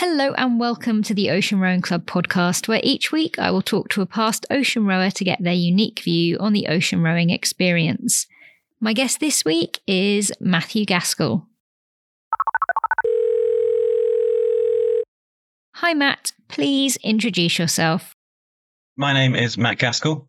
Hello and welcome to the Ocean Rowing Club podcast, where each week I will talk to a past ocean rower to get their unique view on the ocean rowing experience. My guest this week is Matthew Gaskell. Hi, Matt. Please introduce yourself. My name is Matt Gaskell,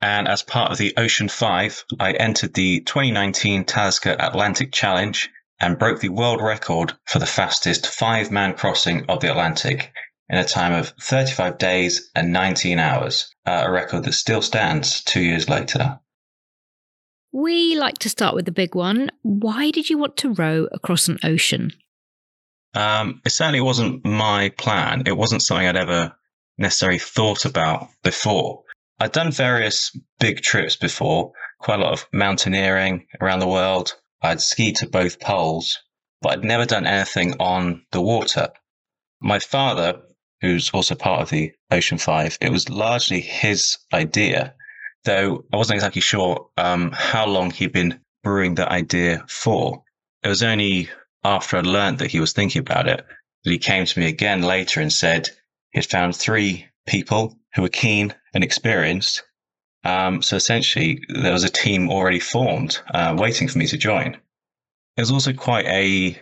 and as part of the Ocean 5, I entered the 2019 Talisker Atlantic Challenge and broke the world record for the fastest five man crossing of the Atlantic in a time of 35 days and 19 hours, uh, a record that still stands two years later. We like to start with the big one. Why did you want to row across an ocean? Um, it certainly wasn't my plan. It wasn't something I'd ever necessarily thought about before. I'd done various big trips before, quite a lot of mountaineering around the world, I'd skied to both poles, but I'd never done anything on the water. My father, who's also part of the Ocean Five, it was largely his idea, though I wasn't exactly sure um, how long he'd been brewing that idea for. It was only after I'd learned that he was thinking about it that he came to me again later and said he'd found three people who were keen and experienced um, so essentially, there was a team already formed, uh, waiting for me to join. It was also quite a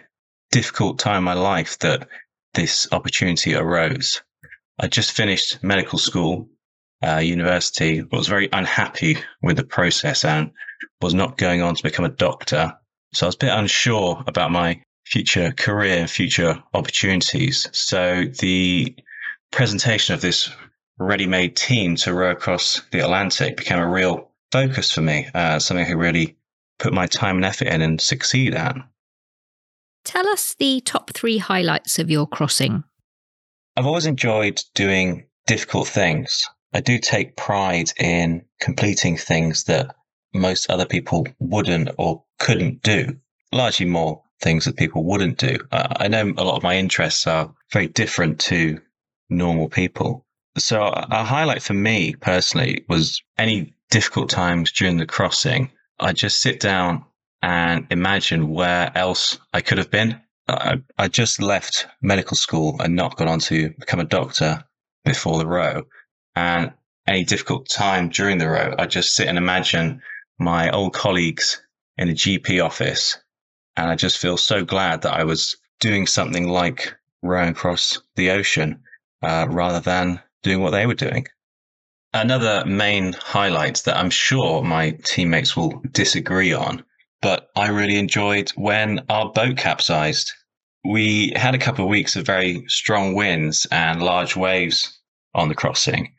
difficult time in my life that this opportunity arose. I just finished medical school, uh, university, but was very unhappy with the process and was not going on to become a doctor. So I was a bit unsure about my future career and future opportunities. So the presentation of this ready-made team to row across the Atlantic became a real focus for me, uh, something I could really put my time and effort in and succeed at. Tell us the top three highlights of your crossing. I've always enjoyed doing difficult things. I do take pride in completing things that most other people wouldn't or couldn't do, largely more things that people wouldn't do. Uh, I know a lot of my interests are very different to normal people. So a highlight for me personally was any difficult times during the crossing. I just sit down and imagine where else I could have been. I, I just left medical school and not gone on to become a doctor before the row. And any difficult time during the row, I just sit and imagine my old colleagues in the GP office. And I just feel so glad that I was doing something like rowing across the ocean uh, rather than doing what they were doing. Another main highlight that I'm sure my teammates will disagree on, but I really enjoyed when our boat capsized. We had a couple of weeks of very strong winds and large waves on the crossing,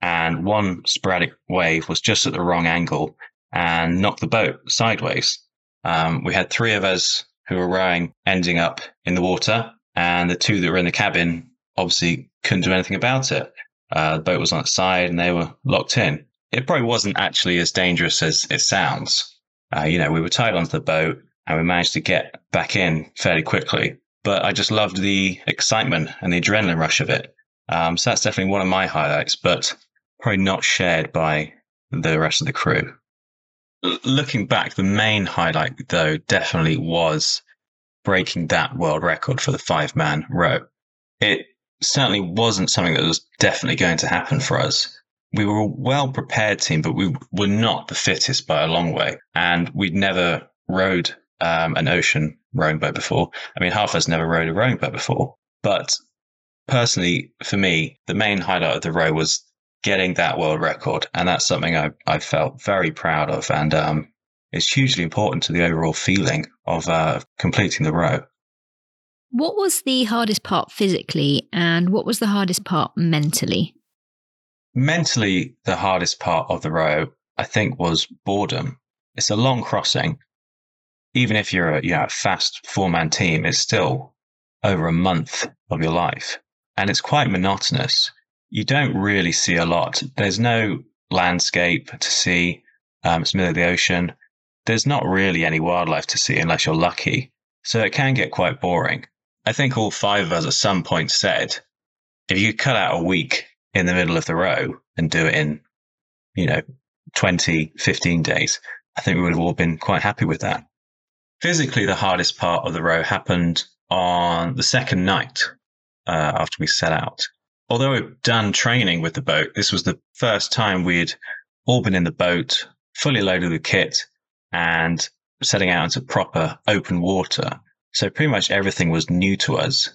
and one sporadic wave was just at the wrong angle and knocked the boat sideways. Um, we had three of us who were rowing ending up in the water, and the two that were in the cabin obviously couldn't do anything about it. Uh, the boat was on its side and they were locked in. It probably wasn't actually as dangerous as it sounds. Uh, you know, we were tied onto the boat and we managed to get back in fairly quickly. But I just loved the excitement and the adrenaline rush of it. Um, so that's definitely one of my highlights, but probably not shared by the rest of the crew. Looking back, the main highlight, though, definitely was breaking that world record for the five man row. It certainly wasn't something that was definitely going to happen for us. We were a well prepared team, but we were not the fittest by a long way. And we'd never rowed um, an ocean rowing boat before. I mean, half of us never rowed a rowing boat before. But personally, for me, the main highlight of the row was getting that world record. And that's something I, I felt very proud of. And um, it's hugely important to the overall feeling of uh, completing the row. What was the hardest part physically, and what was the hardest part mentally? Mentally, the hardest part of the row, I think, was boredom. It's a long crossing. Even if you're a you know, fast four man team, it's still over a month of your life. And it's quite monotonous. You don't really see a lot. There's no landscape to see. Um, it's middle of the ocean. There's not really any wildlife to see unless you're lucky. So it can get quite boring. I think all five of us at some point said, if you cut out a week in the middle of the row and do it in, you know, 20, 15 days, I think we would have all been quite happy with that. Physically, the hardest part of the row happened on the second night. uh, after we set out. Although we'd done training with the boat, this was the first time we'd all been in the boat, fully loaded with kit, and setting out into proper open water. So pretty much everything was new to us.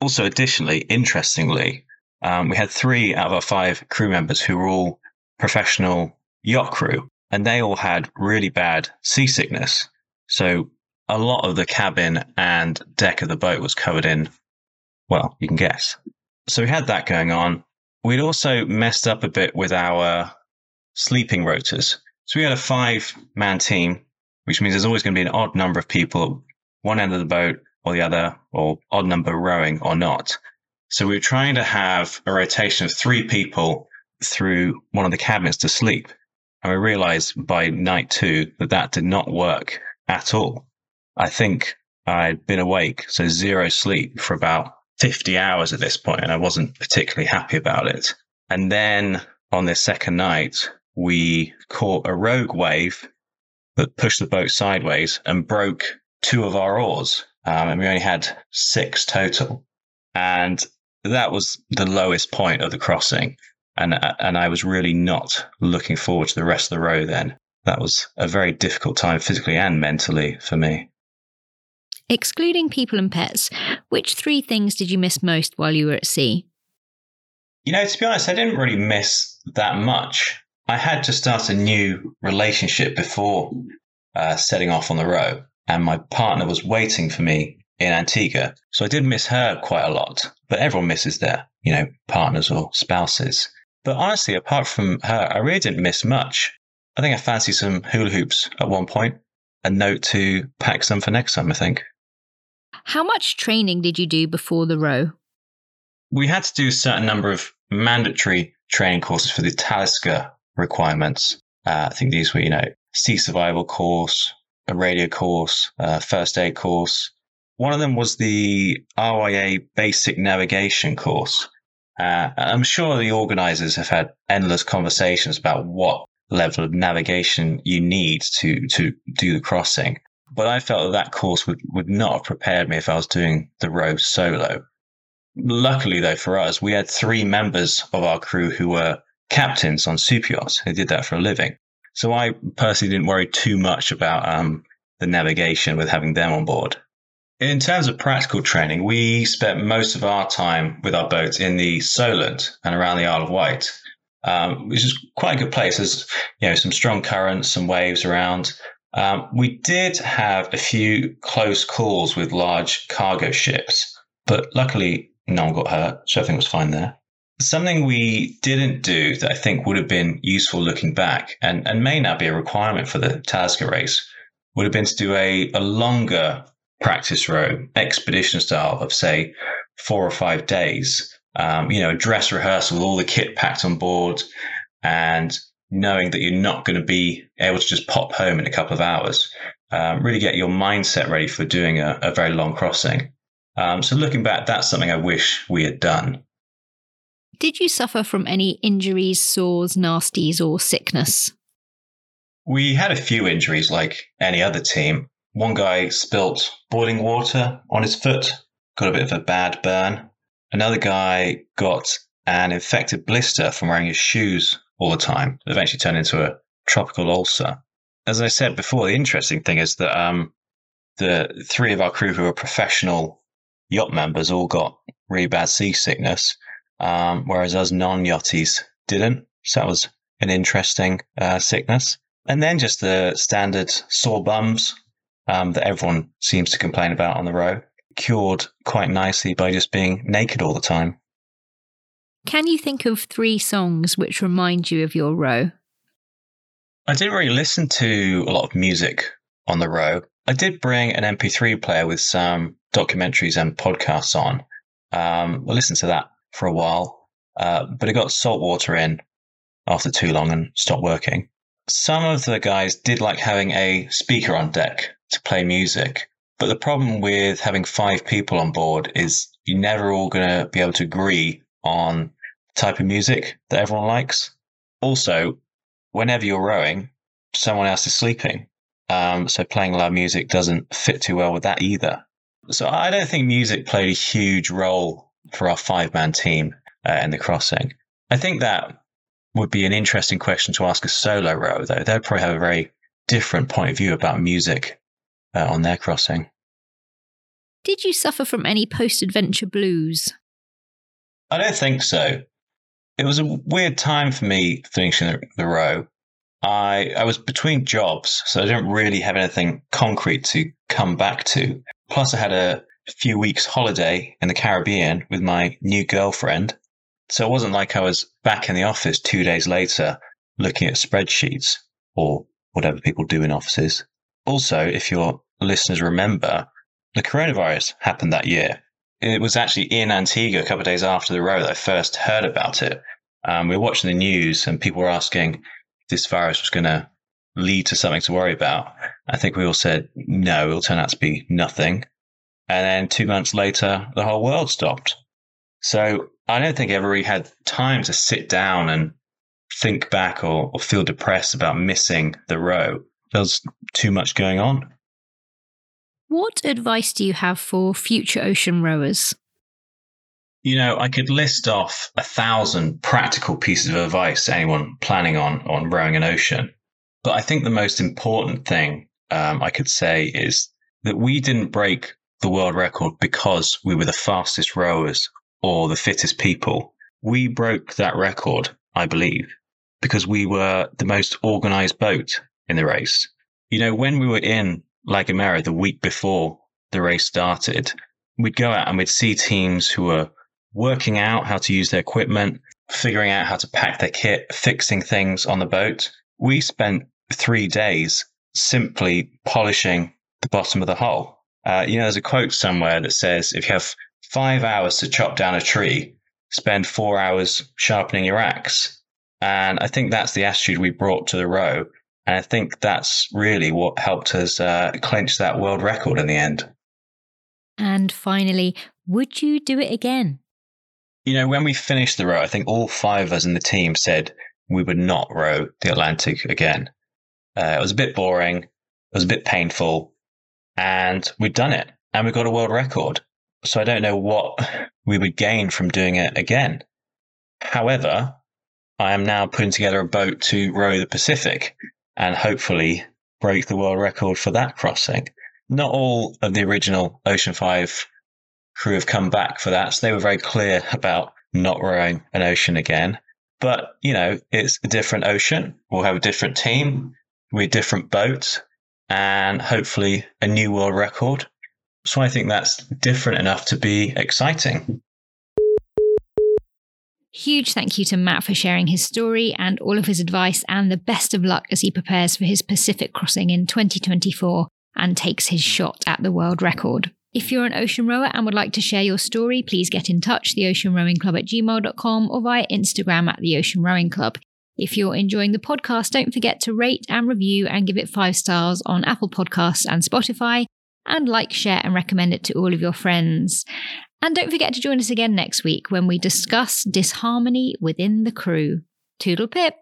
Also, additionally, interestingly, um, we had three out of our five crew members who were all professional yacht crew, and they all had really bad seasickness. So a lot of the cabin and deck of the boat was covered in, well, you can guess. So we had that going on. We'd also messed up a bit with our sleeping rotas. So we had a five man team, which means there's always going to be an odd number of people one end of the boat or the other, or odd number rowing or not. So we were trying to have a rotation of three people through one of the cabins to sleep. And we realized by night two that that did not work at all. I think I'd been awake, so zero sleep for about 50 hours at this point, and I wasn't particularly happy about it. And then on this second night, we caught a rogue wave that pushed the boat sideways and broke two of our oars. Um, and we only had six total. And that was the lowest point of the crossing. And, and I was really not looking forward to the rest of the row then. That was a very difficult time physically and mentally for me. Excluding people and pets, which three things did you miss most while you were at sea? You know, to be honest, I didn't really miss that much. I had to start a new relationship before uh, setting off on the row, and my partner was waiting for me in Antigua. So I did miss her quite a lot, but everyone misses their, you know, partners or spouses. But honestly, apart from her, I really didn't miss much. I think I fancied some hula hoops at one point. A note to pack some for next time, I think. How much training did you do before the row? We had to do a certain number of mandatory training courses for the Talisker requirements. Uh, I think these were, you know, sea survival course, a radio course, a first aid course. One of them was the RYA basic navigation course. Uh, I'm sure the organizers have had endless conversations about what level of navigation you need to, to do the crossing. But I felt that that course would, would not have prepared me if I was doing the row solo. Luckily, though, for us, we had three members of our crew who were captains on super yachts who did that for a living. So I personally didn't worry too much about um, the navigation with having them on board. In terms of practical training, we spent most of our time with our boats in the Solent and around the Isle of Wight, um, which is quite a good place. There's you know some strong currents, some waves around. Um, we did have a few close calls with large cargo ships, but luckily no one got hurt, so everything was fine there. Something we didn't do that I think would have been useful looking back and, and may now be a requirement for the Talisker race would have been to do a, a longer practice row, expedition style of, say, four or five days. Um, you know, a dress rehearsal with all the kit packed on board and knowing that you're not going to be able to just pop home in a couple of hours. Um, really get your mindset ready for doing a, a very long crossing. Um, so looking back, that's something I wish we had done. Did you suffer from any injuries, sores, nasties, or sickness? We had a few injuries like any other team. One guy spilt boiling water on his foot, got a bit of a bad burn. Another guy got an infected blister from wearing his shoes all the time. It eventually turned into a tropical ulcer. As I said before, the interesting thing is that um, the three of our crew who were professional yacht members all got really bad seasickness, um, whereas us non-yachties didn't. So that was an interesting uh, sickness. And then just the standard sore bums um, that everyone seems to complain about on the row, cured quite nicely by just being naked all the time. Can you think of three songs which remind you of your row? I didn't really listen to a lot of music on the row. I did bring an MP3 player with some documentaries and podcasts on. Um, I listened to that for a while, uh, but it got salt water in after too long and stopped working. Some of the guys did like having a speaker on deck to play music, but the problem with having five people on board is you're never all going to be able to agree on type of music that everyone likes. Also, whenever you're rowing, someone else is sleeping. Um, so playing loud music doesn't fit too well with that either. So I don't think music played a huge role for our five man team uh, in the crossing. I think that would be an interesting question to ask a solo rower, though. They'd probably have a very different point of view about music uh, on their crossing. Did you suffer from any post adventure blues? I don't think so. It was a weird time for me finishing the, the row. I I was between jobs, so I didn't really have anything concrete to come back to. Plus, I had a few weeks holiday in the Caribbean with my new girlfriend. So it wasn't like I was back in the office two days later looking at spreadsheets or whatever people do in offices. Also, if your listeners remember, the coronavirus happened that year. It was actually in Antigua a couple of days after the row that I first heard about it. Um, we were watching the news and people were asking if this virus was going to lead to something to worry about. I think we all said, no, it'll turn out to be nothing. And then two months later, the whole world stopped. So I don't think I ever really had time to sit down and think back or, or feel depressed about missing the row. There's too much going on. What advice do you have for future ocean rowers? You know, I could list off a thousand practical pieces of advice to anyone planning on, on rowing an ocean. But I think the most important thing um, I could say is that we didn't break the world record because we were the fastest rowers or the fittest people. We broke that record, I believe, because we were the most organized boat in the race. You know, when we were in La Gomera the week before the race started, we'd go out and we'd see teams who were working out how to use their equipment, figuring out how to pack their kit, fixing things on the boat. We spent three days simply polishing the bottom of the hull. Uh, you know, there's a quote somewhere that says if you have five hours to chop down a tree, spend four hours sharpening your axe. And I think that's the attitude we brought to the row. And I think that's really what helped us uh, clinch that world record in the end. And finally, would you do it again? You know, when we finished the row, I think all five of us in the team said we would not row the Atlantic again. Uh, it was a bit boring. It was a bit painful and we'd done it and we got a world record. So I don't know what we would gain from doing it again. However, I am now putting together a boat to row the Pacific and hopefully break the world record for that crossing. Not all of the original Ocean 5 crew have come back for that. So they were very clear about not rowing an ocean again. But, you know, it's a different ocean. We'll have a different team. We're different boats and hopefully a new world record. So I think that's different enough to be exciting. Huge thank you to Matt for sharing his story and all of his advice, and the best of luck as he prepares for his Pacific crossing in 2024 and takes his shot at the world record. If you're an ocean rower and would like to share your story, please get in touch, the Ocean Rowing Club at gmail.com or via Instagram at the Ocean Rowing Club. If you're enjoying the podcast, don't forget to rate and review and give it five stars on Apple Podcasts and Spotify, and like, share, and recommend it to all of your friends. And don't forget to join us again next week when we discuss disharmony within the crew. Toodle pip!